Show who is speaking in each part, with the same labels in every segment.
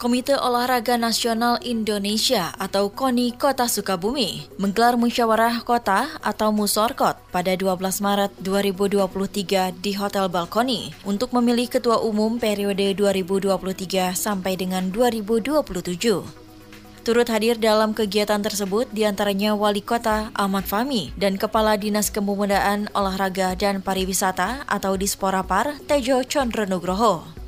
Speaker 1: Komite Olahraga Nasional Indonesia atau KONI Kota Sukabumi menggelar musyawarah kota atau Musorkot pada 12 Maret 2023 di Hotel Balkoni untuk memilih ketua umum periode 2023 sampai dengan 2027. Turut hadir dalam kegiatan tersebut di antaranya Wali Kota Ahmad Fahmi dan Kepala Dinas Kepemudaan Olahraga dan Pariwisata atau Disporapar Tejo Chondronugroho.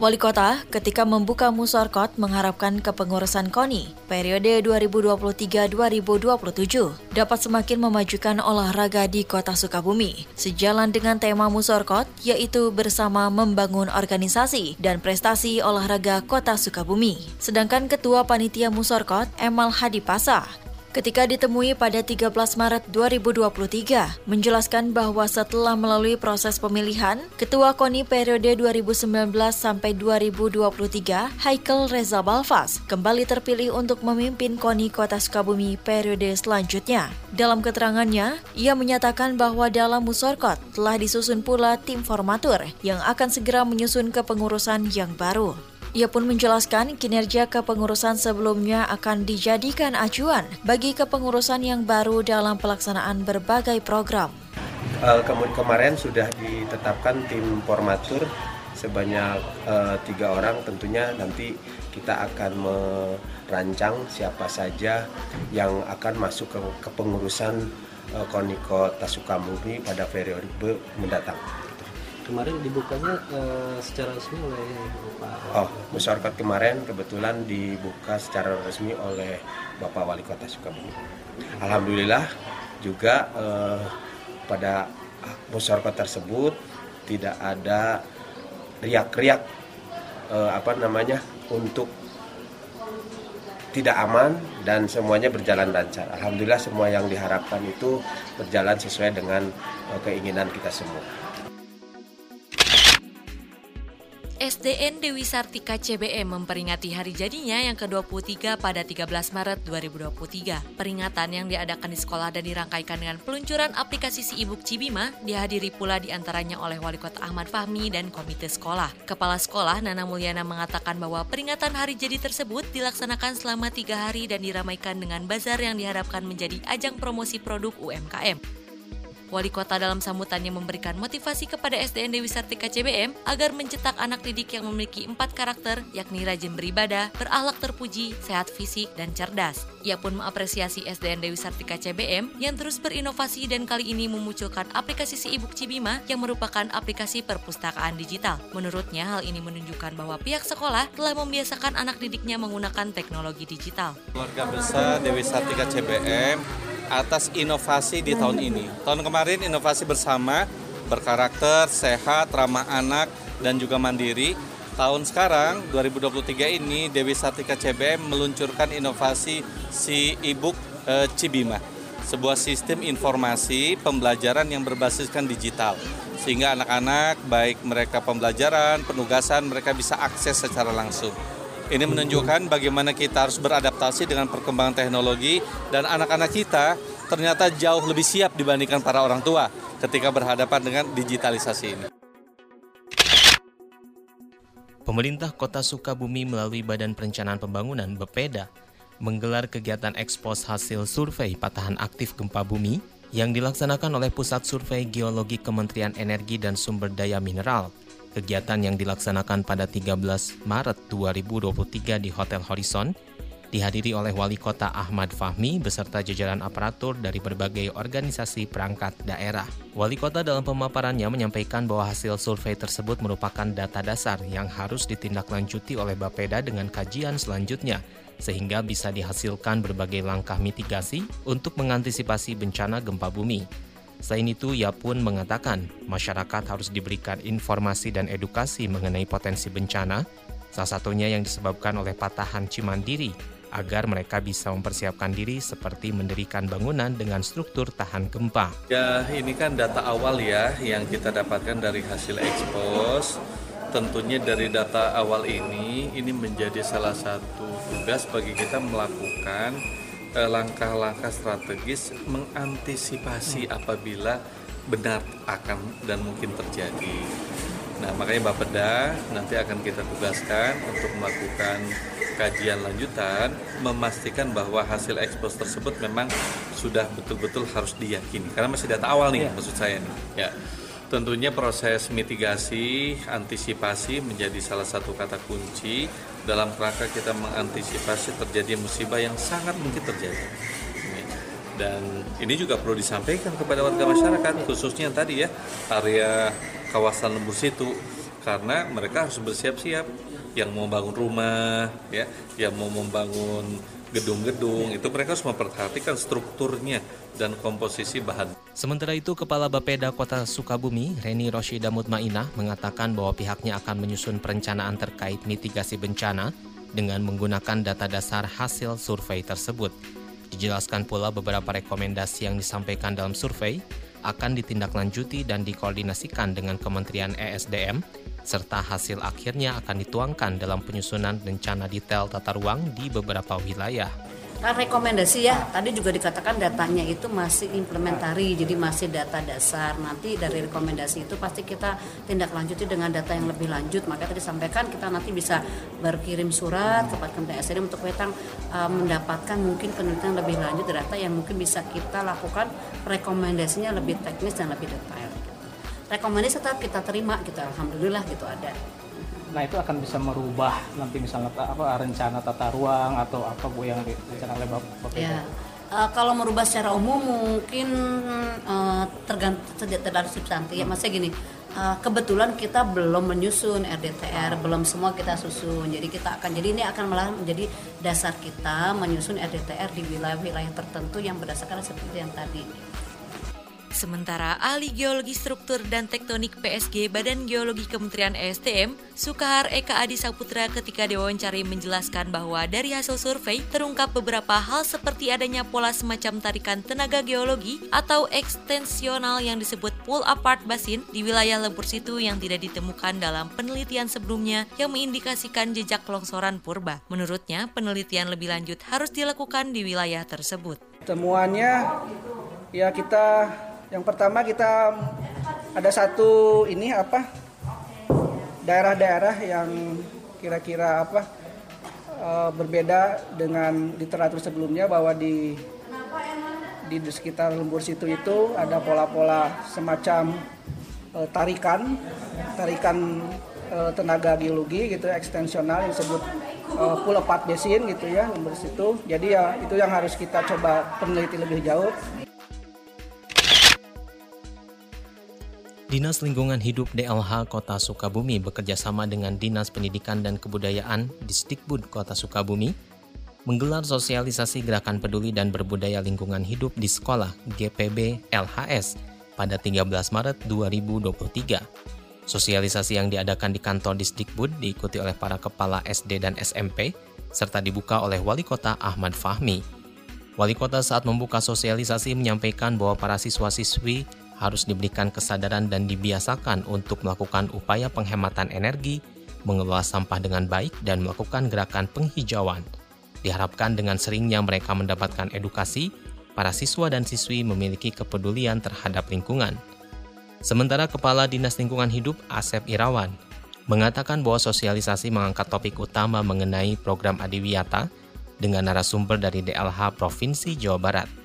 Speaker 1: Wali Kota ketika membuka Musorkot mengharapkan kepengurusan KONI periode 2023-2027 dapat semakin memajukan olahraga di Kota Sukabumi. Sejalan dengan tema Musorkot yaitu bersama membangun organisasi dan prestasi olahraga Kota Sukabumi. Sedangkan Ketua Panitia Musorkot Emal Hadi Pasa ketika ditemui pada 13 Maret 2023 menjelaskan bahwa setelah melalui proses pemilihan Ketua KONI periode 2019 sampai 2023 Haikel Reza Balfas kembali terpilih untuk memimpin KONI Kota Sukabumi periode selanjutnya. Dalam keterangannya, ia menyatakan bahwa dalam Musorkot telah disusun pula tim formatur yang akan segera menyusun kepengurusan yang baru. Ia pun menjelaskan kinerja kepengurusan sebelumnya akan dijadikan acuan bagi kepengurusan yang baru dalam pelaksanaan berbagai program.
Speaker 2: Uh, kemarin sudah ditetapkan tim formatur sebanyak uh, tiga orang tentunya nanti kita akan merancang siapa saja yang akan masuk ke kepengurusan uh, Koniko Tasukabumi pada periode mendatang
Speaker 3: kemarin dibukanya uh, secara resmi oleh
Speaker 2: Bapak Oh, masyarakat kemarin kebetulan dibuka secara resmi oleh Bapak Wali Kota Sukabumi. Alhamdulillah juga uh, pada masyarakat tersebut tidak ada riak-riak uh, apa namanya untuk tidak aman dan semuanya berjalan lancar. Alhamdulillah semua yang diharapkan itu berjalan sesuai dengan keinginan kita semua.
Speaker 1: SDN Dewi Sartika CBM memperingati hari jadinya yang ke-23 pada 13 Maret 2023. Peringatan yang diadakan di sekolah dan dirangkaikan dengan peluncuran aplikasi si ibu Cibima dihadiri pula di antaranya oleh Wali Kota Ahmad Fahmi dan Komite Sekolah. Kepala Sekolah Nana Mulyana mengatakan bahwa peringatan hari jadi tersebut dilaksanakan selama tiga hari dan diramaikan dengan bazar yang diharapkan menjadi ajang promosi produk UMKM. Wali kota dalam sambutannya memberikan motivasi kepada SDN Dewi Sartika CBM agar mencetak anak didik yang memiliki empat karakter, yakni rajin beribadah, berakhlak terpuji, sehat fisik, dan cerdas. Ia pun mengapresiasi SDN Dewi Sartika CBM yang terus berinovasi dan kali ini memunculkan aplikasi si Ibu Cibima yang merupakan aplikasi perpustakaan digital. Menurutnya, hal ini menunjukkan bahwa pihak sekolah telah membiasakan anak didiknya menggunakan teknologi digital.
Speaker 4: Keluarga besar Dewi Sartika CBM atas inovasi di tahun ini. Tahun kemarin inovasi bersama, berkarakter, sehat, ramah anak, dan juga mandiri. Tahun sekarang 2023 ini Dewi Sartika CBM meluncurkan inovasi si ebook e, Cibima, sebuah sistem informasi pembelajaran yang berbasiskan digital sehingga anak-anak baik mereka pembelajaran, penugasan mereka bisa akses secara langsung. Ini menunjukkan bagaimana kita harus beradaptasi dengan perkembangan teknologi dan anak-anak kita ternyata jauh lebih siap dibandingkan para orang tua ketika berhadapan dengan digitalisasi ini.
Speaker 5: Pemerintah Kota Sukabumi melalui Badan Perencanaan Pembangunan BPEDA menggelar kegiatan ekspos hasil survei patahan aktif gempa bumi yang dilaksanakan oleh Pusat Survei Geologi Kementerian Energi dan Sumber Daya Mineral Kegiatan yang dilaksanakan pada 13 Maret 2023 di Hotel Horizon dihadiri oleh Wali Kota Ahmad Fahmi beserta jajaran aparatur dari berbagai organisasi perangkat daerah. Wali Kota dalam pemaparannya menyampaikan bahwa hasil survei tersebut merupakan data dasar yang harus ditindaklanjuti oleh Bapeda dengan kajian selanjutnya sehingga bisa dihasilkan berbagai langkah mitigasi untuk mengantisipasi bencana gempa bumi. Selain itu, ia pun mengatakan masyarakat harus diberikan informasi dan edukasi mengenai potensi bencana Salah satunya yang disebabkan oleh patahan Cimandiri agar mereka bisa mempersiapkan diri seperti mendirikan bangunan dengan struktur tahan gempa.
Speaker 6: Ya, ini kan data awal ya yang kita dapatkan dari hasil ekspos. Tentunya dari data awal ini, ini menjadi salah satu tugas bagi kita melakukan langkah-langkah strategis mengantisipasi apabila benar akan dan mungkin terjadi. Nah, makanya Bapeda nanti akan kita tugaskan untuk melakukan kajian lanjutan, memastikan bahwa hasil ekspos tersebut memang sudah betul-betul harus diyakini. Karena masih data awal nih, ya. maksud saya nih. Ya, tentunya proses mitigasi, antisipasi menjadi salah satu kata kunci dalam rangka kita mengantisipasi terjadi musibah yang sangat mungkin terjadi. Dan ini juga perlu disampaikan kepada warga masyarakat, khususnya tadi ya area kawasan lembur situ karena mereka harus bersiap-siap yang mau bangun rumah ya yang mau membangun gedung-gedung itu mereka harus memperhatikan strukturnya dan komposisi bahan.
Speaker 5: Sementara itu Kepala Bapeda Kota Sukabumi Reni Roshida Mutmainah mengatakan bahwa pihaknya akan menyusun perencanaan terkait mitigasi bencana dengan menggunakan data dasar hasil survei tersebut. Dijelaskan pula beberapa rekomendasi yang disampaikan dalam survei akan ditindaklanjuti dan dikoordinasikan dengan Kementerian ESDM, serta hasil akhirnya akan dituangkan dalam penyusunan rencana detail tata ruang di beberapa wilayah.
Speaker 7: Nah, rekomendasi ya, tadi juga dikatakan datanya itu masih implementari, jadi masih data dasar. Nanti dari rekomendasi itu pasti kita tindak lanjuti dengan data yang lebih lanjut. Maka tadi sampaikan kita nanti bisa berkirim surat kepada Kementerian SDM untuk kita uh, mendapatkan mungkin penelitian lebih lanjut data yang mungkin bisa kita lakukan rekomendasinya lebih teknis dan lebih detail. Rekomendasi tetap kita terima, kita alhamdulillah gitu ada.
Speaker 8: Nah itu akan bisa merubah nanti misalnya apa rencana tata ruang atau apa bu yang direncanakan oleh bapak.
Speaker 7: Ya. Uh, kalau merubah secara umum mungkin uh, tergantung terhadap substansi ya maksudnya gini uh, kebetulan kita belum menyusun RDTR belum semua kita susun jadi kita akan jadi ini akan malah menjadi dasar kita menyusun RDTR di wilayah-wilayah tertentu yang berdasarkan seperti yang tadi
Speaker 1: Sementara ahli geologi struktur dan tektonik PSG Badan Geologi Kementerian ESDM, Sukahar Eka Adi Saputra ketika diwawancari menjelaskan bahwa dari hasil survei terungkap beberapa hal seperti adanya pola semacam tarikan tenaga geologi atau ekstensional yang disebut pull apart basin di wilayah lembur situ yang tidak ditemukan dalam penelitian sebelumnya yang mengindikasikan jejak longsoran purba. Menurutnya, penelitian lebih lanjut harus dilakukan di wilayah tersebut.
Speaker 9: Temuannya ya kita yang pertama kita ada satu ini apa? Daerah-daerah yang kira-kira apa uh, berbeda dengan literatur sebelumnya bahwa di di sekitar lembur situ itu ada pola-pola semacam uh, tarikan tarikan uh, tenaga geologi gitu ekstensional yang disebut uh, pull apart basin gitu ya lembur situ. Jadi ya itu yang harus kita coba peneliti lebih jauh
Speaker 5: Dinas Lingkungan Hidup DLH Kota Sukabumi bekerjasama dengan Dinas Pendidikan dan Kebudayaan Disdikbud Kota Sukabumi menggelar sosialisasi Gerakan Peduli dan Berbudaya Lingkungan Hidup di Sekolah GPB LHS pada 13 Maret 2023. Sosialisasi yang diadakan di kantor Disdikbud diikuti oleh para kepala SD dan SMP serta dibuka oleh Wali Kota Ahmad Fahmi. Wali Kota saat membuka sosialisasi menyampaikan bahwa para siswa-siswi harus diberikan kesadaran dan dibiasakan untuk melakukan upaya penghematan energi, mengelola sampah dengan baik, dan melakukan gerakan penghijauan. Diharapkan dengan seringnya mereka mendapatkan edukasi, para siswa dan siswi memiliki kepedulian terhadap lingkungan. Sementara Kepala Dinas Lingkungan Hidup Asep Irawan mengatakan bahwa sosialisasi mengangkat topik utama mengenai program Adiwiyata dengan narasumber dari DLH Provinsi Jawa Barat.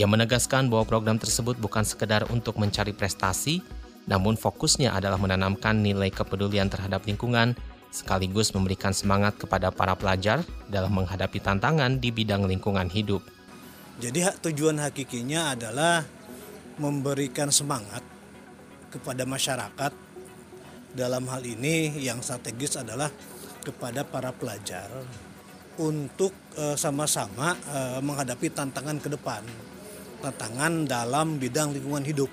Speaker 5: Ia menegaskan bahwa program tersebut bukan sekedar untuk mencari prestasi, namun fokusnya adalah menanamkan nilai kepedulian terhadap lingkungan sekaligus memberikan semangat kepada para pelajar dalam menghadapi tantangan di bidang lingkungan hidup.
Speaker 10: Jadi tujuan hakikinya adalah memberikan semangat kepada masyarakat dalam hal ini yang strategis adalah kepada para pelajar untuk eh, sama-sama uh, menghadapi tantangan ke depan tantangan dalam bidang lingkungan hidup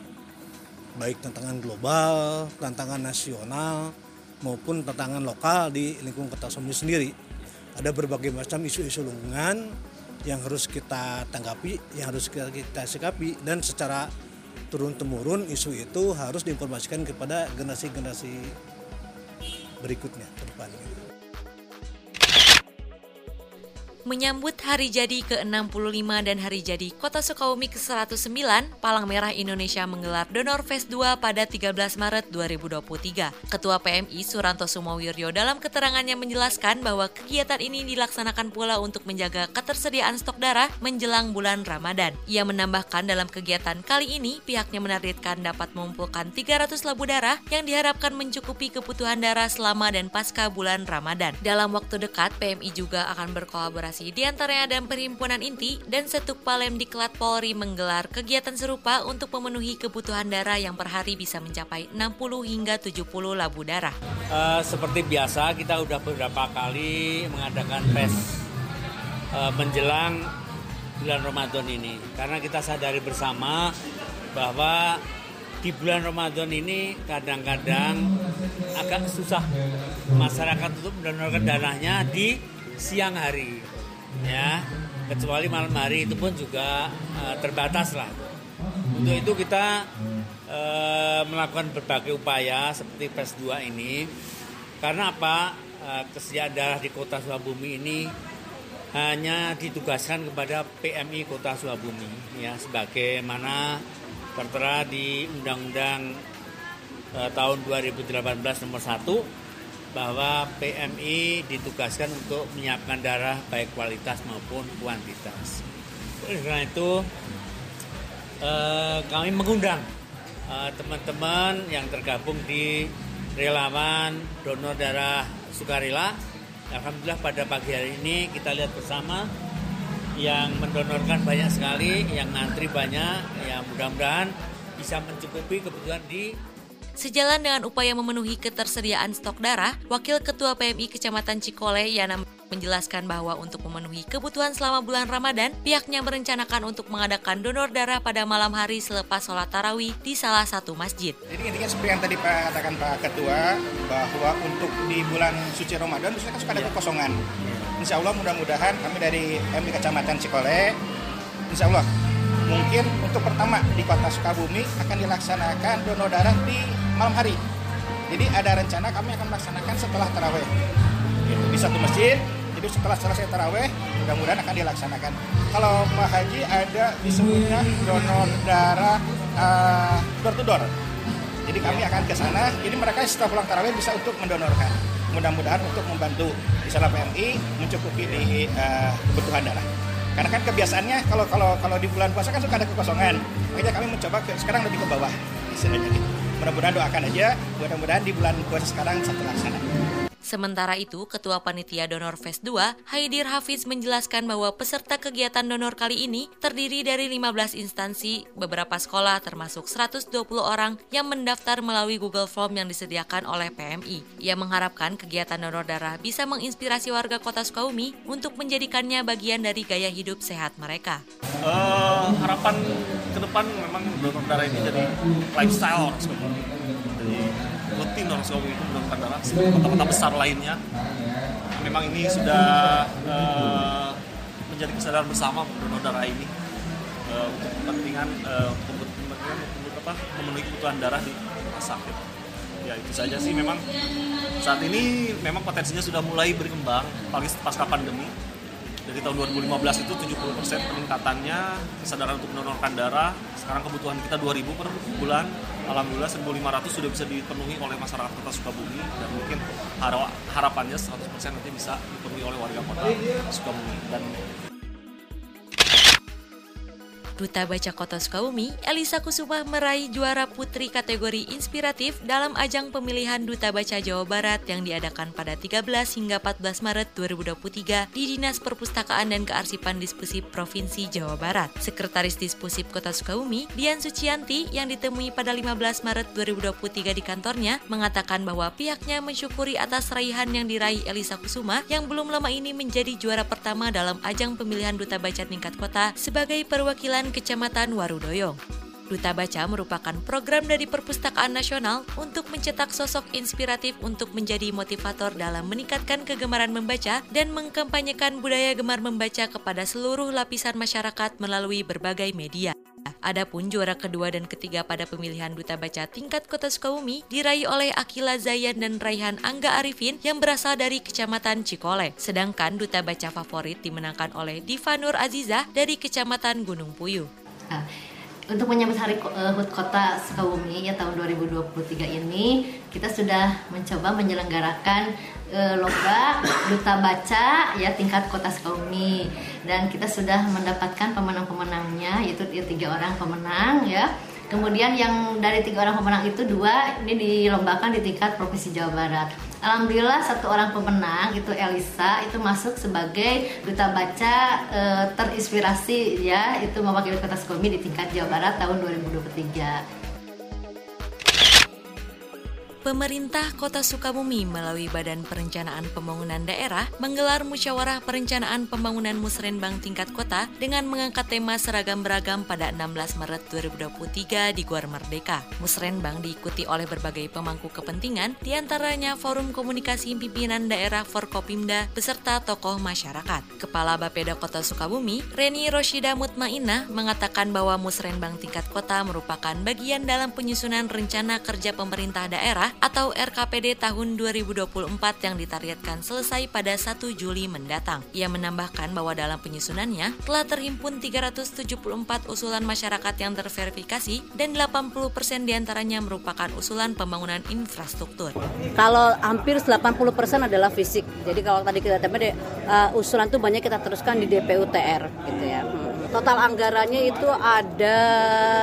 Speaker 10: baik tantangan global, tantangan nasional maupun tantangan lokal di lingkungan kota Sukabumi sendiri. Ada berbagai macam isu-isu lingkungan yang harus kita tanggapi, yang harus kita, kita sikapi dan secara turun temurun isu itu harus diinformasikan kepada generasi-generasi berikutnya ke depannya.
Speaker 1: Menyambut hari jadi ke-65 dan hari jadi Kota Sukabumi ke-109, Palang Merah Indonesia menggelar Donor Fest 2 pada 13 Maret 2023. Ketua PMI Suranto Sumowiryo dalam keterangannya menjelaskan bahwa kegiatan ini dilaksanakan pula untuk menjaga ketersediaan stok darah menjelang bulan Ramadan. Ia menambahkan dalam kegiatan kali ini pihaknya menargetkan dapat mengumpulkan 300 labu darah yang diharapkan mencukupi kebutuhan darah selama dan pasca bulan Ramadan. Dalam waktu dekat, PMI juga akan berkolaborasi di antaranya dan Perhimpunan Inti dan Setuk Palem Diklat Polri menggelar kegiatan serupa untuk memenuhi kebutuhan darah yang per hari bisa mencapai 60 hingga 70 labu darah.
Speaker 11: Uh, seperti biasa kita udah beberapa kali mengadakan tes uh, menjelang bulan Ramadan ini karena kita sadari bersama bahwa di bulan Ramadan ini kadang-kadang agak susah masyarakat untuk mendonorkan darahnya di siang hari ya kecuali malam hari itu pun juga uh, terbatas lah. Untuk itu kita uh, melakukan berbagai upaya seperti PES 2 ini. Karena apa? Uh, kesediaan darah di kota Sukabumi ini hanya ditugaskan kepada PMI Kota Sukabumi ya sebagaimana tertera di Undang-Undang uh, tahun 2018 nomor 1 bahwa PMI ditugaskan untuk menyiapkan darah baik kualitas maupun kuantitas. Oleh karena itu eh, kami mengundang eh, teman-teman yang tergabung di relawan donor darah sukarela. Alhamdulillah pada pagi hari ini kita lihat bersama yang mendonorkan banyak sekali, yang ngantri banyak, yang mudah-mudahan bisa mencukupi kebutuhan di
Speaker 1: Sejalan dengan upaya memenuhi ketersediaan stok darah, Wakil Ketua PMI Kecamatan Cikole Yana menjelaskan bahwa untuk memenuhi kebutuhan selama bulan Ramadan, pihaknya merencanakan untuk mengadakan donor darah pada malam hari selepas sholat tarawih di salah satu masjid.
Speaker 12: Jadi intinya seperti yang tadi Pak katakan Pak Ketua, bahwa untuk di bulan suci Ramadan biasanya kan suka ada iya. kekosongan. Insya Allah mudah-mudahan kami dari PMI Kecamatan Cikole, Insya Allah mungkin untuk pertama di kota Sukabumi akan dilaksanakan donor darah di malam hari. Jadi ada rencana kami akan melaksanakan setelah taraweh. Gitu, di satu masjid, jadi setelah selesai taraweh, mudah-mudahan akan dilaksanakan. Kalau Pak Haji ada disebutnya donor darah uh, door to door. Jadi kami akan ke sana, jadi mereka setelah pulang taraweh bisa untuk mendonorkan. Mudah-mudahan untuk membantu di sana PMI mencukupi di uh, kebutuhan darah. Karena kan kebiasaannya kalau kalau kalau di bulan puasa kan suka ada kekosongan. Makanya kami mencoba ke, sekarang lebih ke bawah istilahnya gitu. Mudah-mudahan doakan aja, mudah-mudahan di bulan puasa sekarang satu laksana.
Speaker 1: Sementara itu, Ketua Panitia Donor Fest 2, Haidir Hafiz menjelaskan bahwa peserta kegiatan donor kali ini terdiri dari 15 instansi, beberapa sekolah termasuk 120 orang yang mendaftar melalui Google Form yang disediakan oleh PMI. Ia mengharapkan kegiatan donor darah bisa menginspirasi warga kota Sukabumi untuk menjadikannya bagian dari gaya hidup sehat mereka.
Speaker 13: Uh, harapan ke depan memang donor darah ini jadi lifestyle. Rutin orang Sukabumi itu darah seperti kota-kota besar lainnya. Memang ini sudah uh, menjadi kesadaran bersama donor ini uh, untuk kepentingan uh, kepentingan untuk apa memenuhi kebutuhan darah di rumah sakit. Ya itu saja sih memang saat ini memang potensinya sudah mulai berkembang apalagi pasca pandemi dari tahun 2015 itu 70% peningkatannya kesadaran untuk mendonorkan darah sekarang kebutuhan kita 2000 per bulan Alhamdulillah 1500 sudah bisa dipenuhi oleh masyarakat kota Sukabumi dan mungkin harapannya 100% nanti bisa dipenuhi oleh warga kota Sukabumi. Dan
Speaker 1: Duta Baca Kota Sukabumi, Elisa Kusuma meraih juara putri kategori inspiratif dalam ajang pemilihan Duta Baca Jawa Barat yang diadakan pada 13 hingga 14 Maret 2023 di Dinas Perpustakaan dan Kearsipan Dispusip Provinsi Jawa Barat. Sekretaris Dispusip Kota Sukabumi, Dian Sucianti, yang ditemui pada 15 Maret 2023 di kantornya, mengatakan bahwa pihaknya mensyukuri atas raihan yang diraih Elisa Kusuma yang belum lama ini menjadi juara pertama dalam ajang pemilihan Duta Baca tingkat kota sebagai perwakilan Kecamatan Warudoyong. Duta Baca merupakan program dari Perpustakaan Nasional untuk mencetak sosok inspiratif untuk menjadi motivator dalam meningkatkan kegemaran membaca dan mengkampanyekan budaya gemar membaca kepada seluruh lapisan masyarakat melalui berbagai media. Adapun juara kedua dan ketiga pada pemilihan Duta Baca tingkat Kota Sukabumi diraih oleh Akila Zayan dan Raihan Angga Arifin yang berasal dari Kecamatan Cikole. Sedangkan Duta Baca favorit dimenangkan oleh Diva Nur Aziza dari Kecamatan Gunung Puyuh.
Speaker 14: Nah, untuk menyambut Hari uh, HUT Kota Sukabumi ya tahun 2023 ini kita sudah mencoba menyelenggarakan lomba duta baca ya tingkat Kota Sukabumi dan kita sudah mendapatkan pemenang-pemenangnya yaitu tiga orang pemenang ya Kemudian yang dari tiga orang pemenang itu dua ini dilombakan di tingkat provinsi Jawa Barat. Alhamdulillah satu orang pemenang itu Elisa itu masuk sebagai duta baca e, terinspirasi ya itu mewakili kota Sukabumi di tingkat Jawa Barat tahun 2023.
Speaker 1: Pemerintah Kota Sukabumi melalui Badan Perencanaan Pembangunan Daerah menggelar musyawarah perencanaan pembangunan musrenbang tingkat kota dengan mengangkat tema seragam beragam pada 16 Maret 2023 di Guar Merdeka. Musrenbang diikuti oleh berbagai pemangku kepentingan, di antaranya Forum Komunikasi Pimpinan Daerah Forkopimda beserta tokoh masyarakat. Kepala Bapeda Kota Sukabumi, Reni Roshida Mutmainah mengatakan bahwa musrenbang tingkat kota merupakan bagian dalam penyusunan rencana kerja pemerintah daerah atau RKPD tahun 2024 yang ditargetkan selesai pada 1 Juli mendatang. Ia menambahkan bahwa dalam penyusunannya telah terhimpun 374 usulan masyarakat yang terverifikasi dan 80% persen di antaranya merupakan usulan pembangunan infrastruktur.
Speaker 15: Kalau hampir 80% adalah fisik. Jadi kalau tadi kita tadi uh, usulan itu banyak kita teruskan di DPUTR gitu ya. Hmm. Total anggarannya itu ada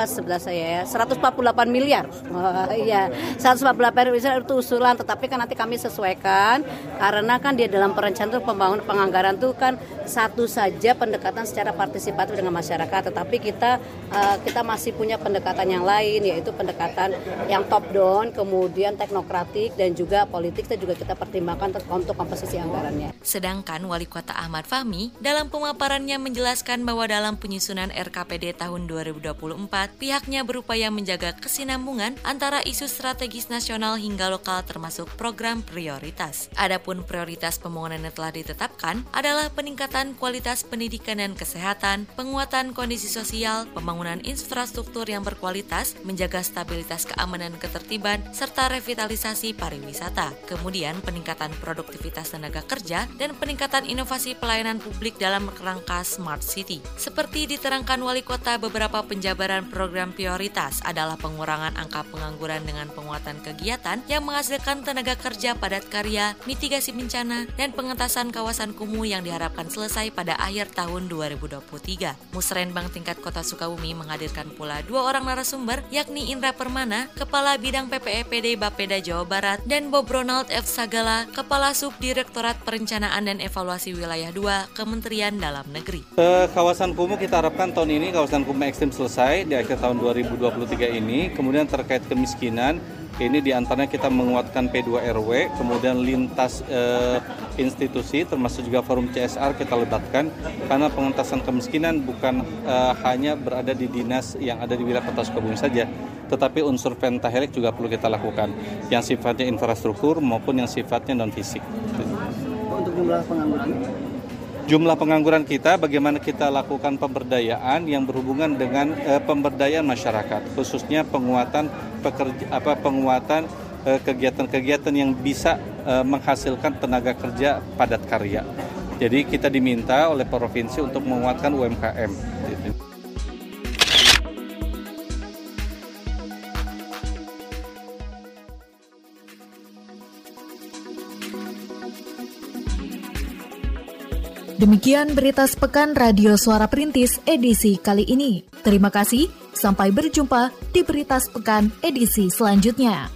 Speaker 15: sebelah saya ya 148 miliar. Oh, iya, 148 miliar itu usulan tetapi kan nanti kami sesuaikan karena kan dia dalam perencanaan pembangunan penganggaran itu kan satu saja pendekatan secara partisipatif dengan masyarakat tetapi kita uh, kita masih punya pendekatan yang lain yaitu pendekatan yang top down kemudian teknokratik dan juga politik kita juga kita pertimbangkan untuk komposisi anggarannya.
Speaker 1: Sedangkan Wali Kota Ahmad Fahmi dalam pemaparannya menjelaskan bahwa dalam dalam penyusunan RKPD tahun 2024, pihaknya berupaya menjaga kesinambungan antara isu strategis nasional hingga lokal termasuk program prioritas. Adapun prioritas pembangunan yang telah ditetapkan adalah peningkatan kualitas pendidikan dan kesehatan, penguatan kondisi sosial, pembangunan infrastruktur yang berkualitas, menjaga stabilitas keamanan dan ketertiban, serta revitalisasi pariwisata. Kemudian peningkatan produktivitas tenaga kerja dan peningkatan inovasi pelayanan publik dalam rangka Smart City. Seperti seperti diterangkan wali kota, beberapa penjabaran program prioritas adalah pengurangan angka pengangguran dengan penguatan kegiatan yang menghasilkan tenaga kerja padat karya, mitigasi bencana, dan pengentasan kawasan kumuh yang diharapkan selesai pada akhir tahun 2023. Musrenbang tingkat Kota Sukabumi menghadirkan pula dua orang narasumber, yakni Indra Permana, Kepala Bidang PPEPD Bapeda Jawa Barat, dan Bob Ronald F. Sagala, Kepala Subdirektorat Perencanaan dan Evaluasi Wilayah 2, Kementerian Dalam Negeri.
Speaker 4: Uh, kawasan kumuh kumuh kita harapkan tahun ini kawasan kumuh ekstrim selesai di akhir tahun 2023 ini. Kemudian terkait kemiskinan, ini di antaranya kita menguatkan P2RW, kemudian lintas eh, institusi termasuk juga forum CSR kita lebatkan karena pengentasan kemiskinan bukan eh, hanya berada di dinas yang ada di wilayah Kota Sukabumi saja, tetapi unsur pentahelik juga perlu kita lakukan yang sifatnya infrastruktur maupun yang sifatnya non fisik.
Speaker 16: Untuk jumlah pengangguran
Speaker 4: jumlah pengangguran kita bagaimana kita lakukan pemberdayaan yang berhubungan dengan uh, pemberdayaan masyarakat khususnya penguatan pekerja apa penguatan uh, kegiatan-kegiatan yang bisa uh, menghasilkan tenaga kerja padat karya. Jadi kita diminta oleh provinsi untuk menguatkan UMKM.
Speaker 17: Demikian berita sepekan Radio Suara Perintis edisi kali ini. Terima kasih, sampai berjumpa di berita sepekan edisi selanjutnya.